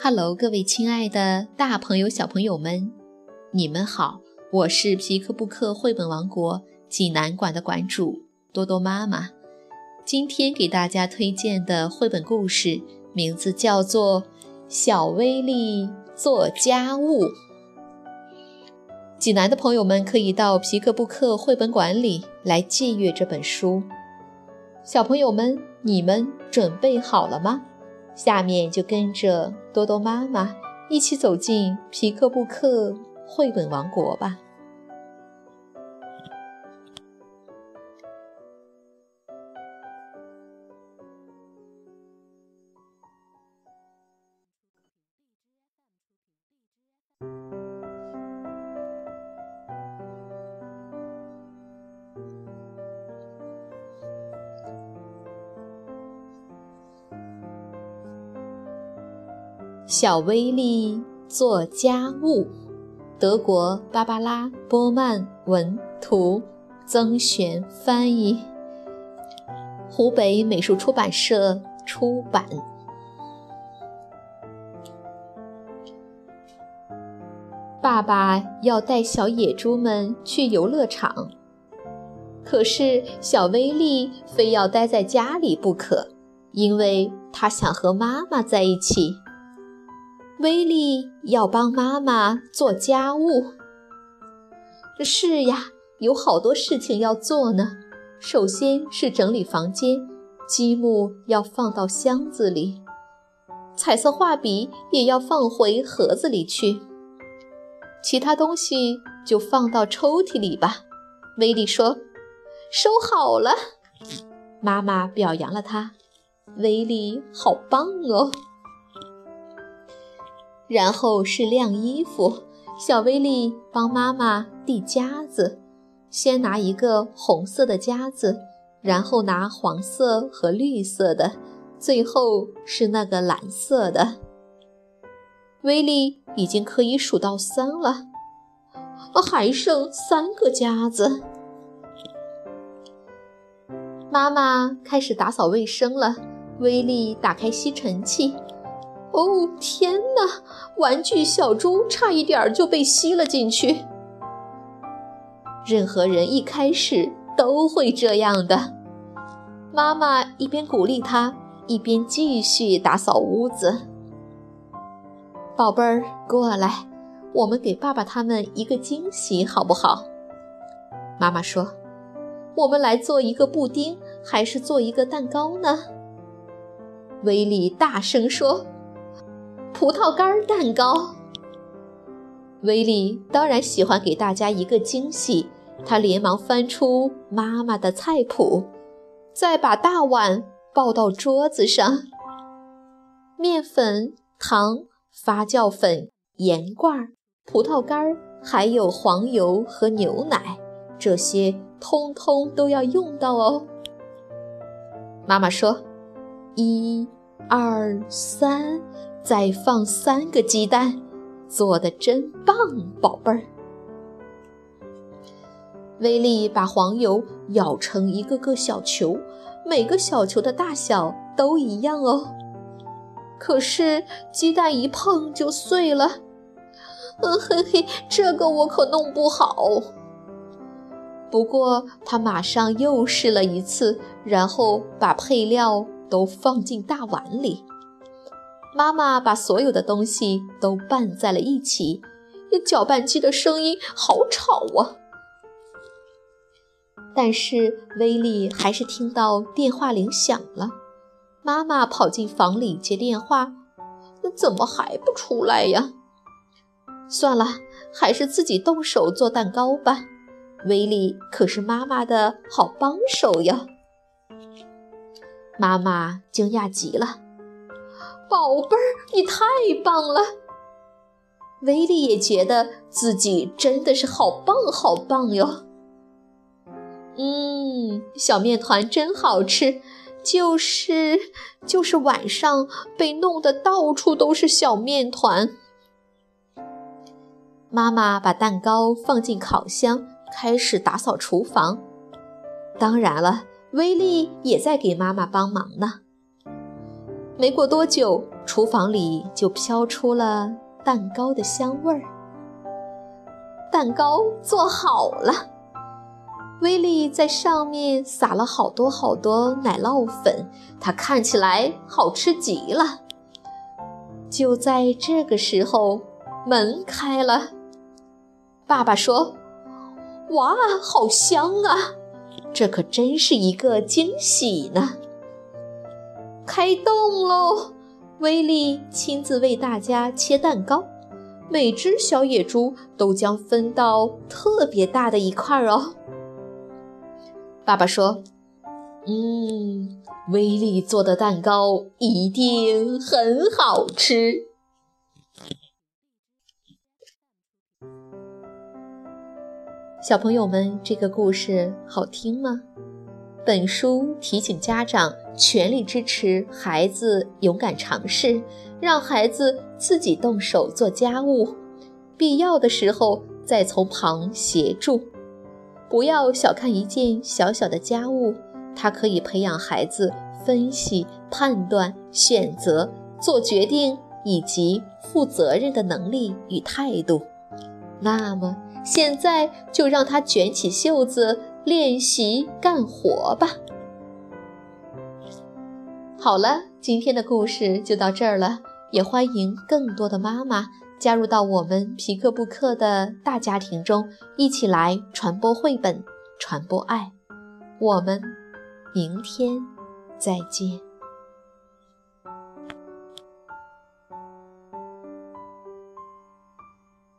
Hello，各位亲爱的大朋友、小朋友们，你们好！我是皮克布克绘本王国济南馆的馆主多多妈妈。今天给大家推荐的绘本故事名字叫做《小威力做家务》。济南的朋友们可以到皮克布克绘本馆里来借阅这本书。小朋友们，你们准备好了吗？下面就跟着多多妈妈一起走进皮克布克绘本王国吧。小威力做家务，德国芭芭拉·波曼文图，曾璇翻译，湖北美术出版社出版。爸爸要带小野猪们去游乐场，可是小威力非要待在家里不可，因为他想和妈妈在一起。威利要帮妈妈做家务。是呀，有好多事情要做呢。首先是整理房间，积木要放到箱子里，彩色画笔也要放回盒子里去。其他东西就放到抽屉里吧。威利说：“收好了。”妈妈表扬了他。威利好棒哦！然后是晾衣服，小威力帮妈妈递夹子，先拿一个红色的夹子，然后拿黄色和绿色的，最后是那个蓝色的。威力已经可以数到三了，还剩三个夹子。妈妈开始打扫卫生了，威力打开吸尘器。哦天哪！玩具小猪差一点就被吸了进去。任何人一开始都会这样的。妈妈一边鼓励他，一边继续打扫屋子。宝贝儿，过来，我们给爸爸他们一个惊喜，好不好？妈妈说：“我们来做一个布丁，还是做一个蛋糕呢？”威利大声说。葡萄干蛋糕。威利当然喜欢给大家一个惊喜，他连忙翻出妈妈的菜谱，再把大碗抱到桌子上。面粉、糖、发酵粉、盐罐、葡萄干，还有黄油和牛奶，这些通通都要用到哦。妈妈说：“一、二、三。”再放三个鸡蛋，做的真棒，宝贝儿。威利把黄油舀成一个个小球，每个小球的大小都一样哦。可是鸡蛋一碰就碎了，呃嘿嘿，这个我可弄不好。不过他马上又试了一次，然后把配料都放进大碗里。妈妈把所有的东西都拌在了一起，那搅拌机的声音好吵啊！但是威利还是听到电话铃响了。妈妈跑进房里接电话，那怎么还不出来呀？算了，还是自己动手做蛋糕吧。威利可是妈妈的好帮手呀。妈妈惊讶极了。宝贝儿，你太棒了！威利也觉得自己真的是好棒好棒哟。嗯，小面团真好吃，就是就是晚上被弄得到处都是小面团。妈妈把蛋糕放进烤箱，开始打扫厨房。当然了，威利也在给妈妈帮忙呢。没过多久，厨房里就飘出了蛋糕的香味儿。蛋糕做好了，威利在上面撒了好多好多奶酪粉，它看起来好吃极了。就在这个时候，门开了。爸爸说：“哇，好香啊！这可真是一个惊喜呢！”开动喽！威力亲自为大家切蛋糕，每只小野猪都将分到特别大的一块哦。爸爸说：“嗯，威力做的蛋糕一定很好吃。”小朋友们，这个故事好听吗？本书提醒家长全力支持孩子勇敢尝试，让孩子自己动手做家务，必要的时候再从旁协助。不要小看一件小小的家务，它可以培养孩子分析、判断、选择、做决定以及负责任的能力与态度。那么。现在就让他卷起袖子练习干活吧。好了，今天的故事就到这儿了，也欢迎更多的妈妈加入到我们皮克布克的大家庭中，一起来传播绘本，传播爱。我们明天再见。